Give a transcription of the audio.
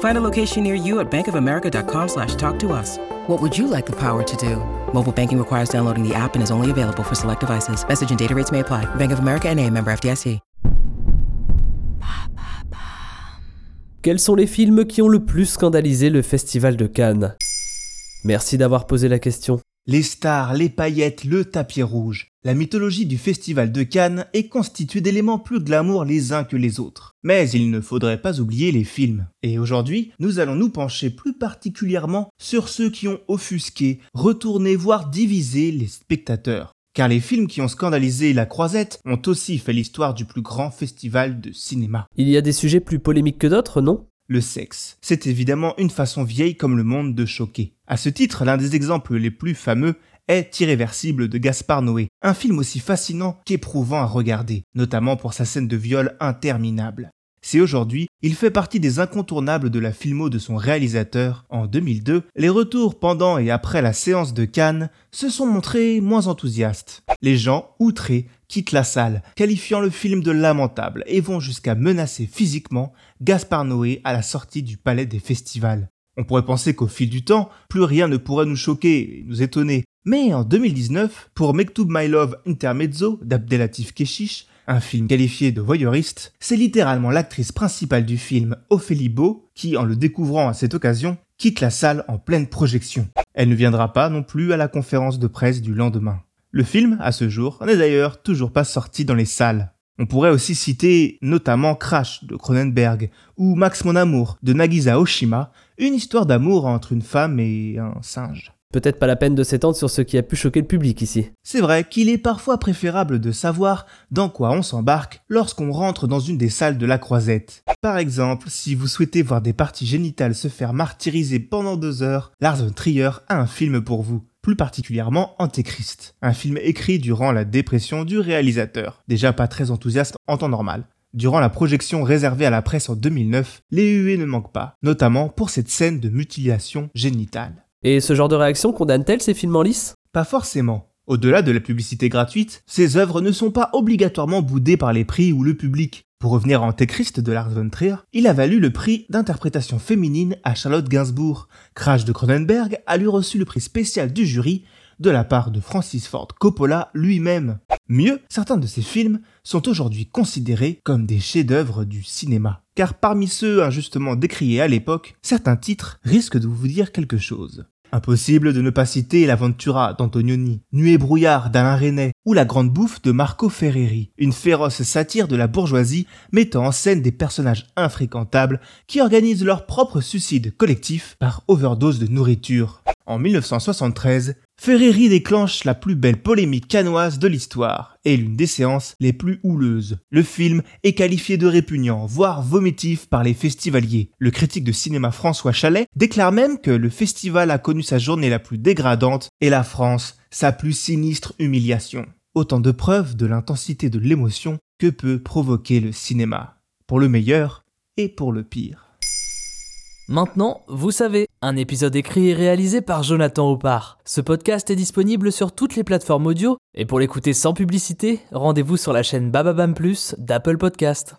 Find a location near you at bankofamerica.com slash talk to us. What would you like the power to do? Mobile banking requires downloading the app and is only available for select devices. Message and data rates may apply. Bank of America and a member FDIC. Quels sont les films qui ont le plus scandalisé le Festival de Cannes? Merci d'avoir posé la question. Les stars, les paillettes, le tapis rouge. La mythologie du Festival de Cannes est constituée d'éléments plus glamour les uns que les autres. Mais il ne faudrait pas oublier les films. Et aujourd'hui, nous allons nous pencher plus particulièrement sur ceux qui ont offusqué, retourné, voire divisé les spectateurs. Car les films qui ont scandalisé la croisette ont aussi fait l'histoire du plus grand festival de cinéma. Il y a des sujets plus polémiques que d'autres, non? Le sexe. C'est évidemment une façon vieille comme le monde de choquer. À ce titre, l'un des exemples les plus fameux est Irréversible de Gaspard Noé, un film aussi fascinant qu'éprouvant à regarder, notamment pour sa scène de viol interminable. C'est aujourd'hui, il fait partie des incontournables de la filmo de son réalisateur. En 2002, les retours pendant et après la séance de Cannes se sont montrés moins enthousiastes. Les gens, outrés, quittent la salle, qualifiant le film de lamentable et vont jusqu'à menacer physiquement Gaspard Noé à la sortie du palais des festivals. On pourrait penser qu'au fil du temps, plus rien ne pourrait nous choquer et nous étonner. Mais en 2019, pour Mektoub My Love Intermezzo d'Abdelatif Keshish, un film qualifié de voyeuriste, c'est littéralement l'actrice principale du film, Ophélie Beau, qui, en le découvrant à cette occasion, quitte la salle en pleine projection. Elle ne viendra pas non plus à la conférence de presse du lendemain. Le film, à ce jour, n'est d'ailleurs toujours pas sorti dans les salles. On pourrait aussi citer notamment Crash de Cronenberg ou Max Mon Amour de Nagisa Oshima, une histoire d'amour entre une femme et un singe. Peut-être pas la peine de s'étendre sur ce qui a pu choquer le public ici. C'est vrai qu'il est parfois préférable de savoir dans quoi on s'embarque lorsqu'on rentre dans une des salles de la croisette. Par exemple, si vous souhaitez voir des parties génitales se faire martyriser pendant deux heures, Lars von Trier a un film pour vous plus particulièrement Antéchrist, un film écrit durant la dépression du réalisateur, déjà pas très enthousiaste en temps normal. Durant la projection réservée à la presse en 2009, les huées ne manquent pas, notamment pour cette scène de mutilation génitale. Et ce genre de réaction condamne-t-elle ces films en lice? Pas forcément. Au-delà de la publicité gratuite, ces œuvres ne sont pas obligatoirement boudées par les prix ou le public. Pour revenir à Antéchrist de Lars von Trier, il a valu le prix d'interprétation féminine à Charlotte Gainsbourg. Crash de Cronenberg a lui reçu le prix spécial du jury de la part de Francis Ford Coppola lui-même. Mieux, certains de ces films sont aujourd'hui considérés comme des chefs-d'œuvre du cinéma. Car parmi ceux injustement décriés à l'époque, certains titres risquent de vous dire quelque chose. Impossible de ne pas citer l'Aventura d'Antonioni, Nuée brouillard d'Alain Resnais ou La Grande Bouffe de Marco Ferreri, une féroce satire de la bourgeoisie mettant en scène des personnages infréquentables qui organisent leur propre suicide collectif par overdose de nourriture. En 1973, Ferreri déclenche la plus belle polémique canoise de l'histoire et l'une des séances les plus houleuses. Le film est qualifié de répugnant, voire vomitif par les festivaliers. Le critique de cinéma François Chalet déclare même que le festival a connu sa journée la plus dégradante et la France sa plus sinistre humiliation. Autant de preuves de l'intensité de l'émotion que peut provoquer le cinéma, pour le meilleur et pour le pire. Maintenant, vous savez, un épisode écrit et réalisé par Jonathan Oppard. Ce podcast est disponible sur toutes les plateformes audio, et pour l'écouter sans publicité, rendez-vous sur la chaîne Bababam Plus d'Apple Podcast.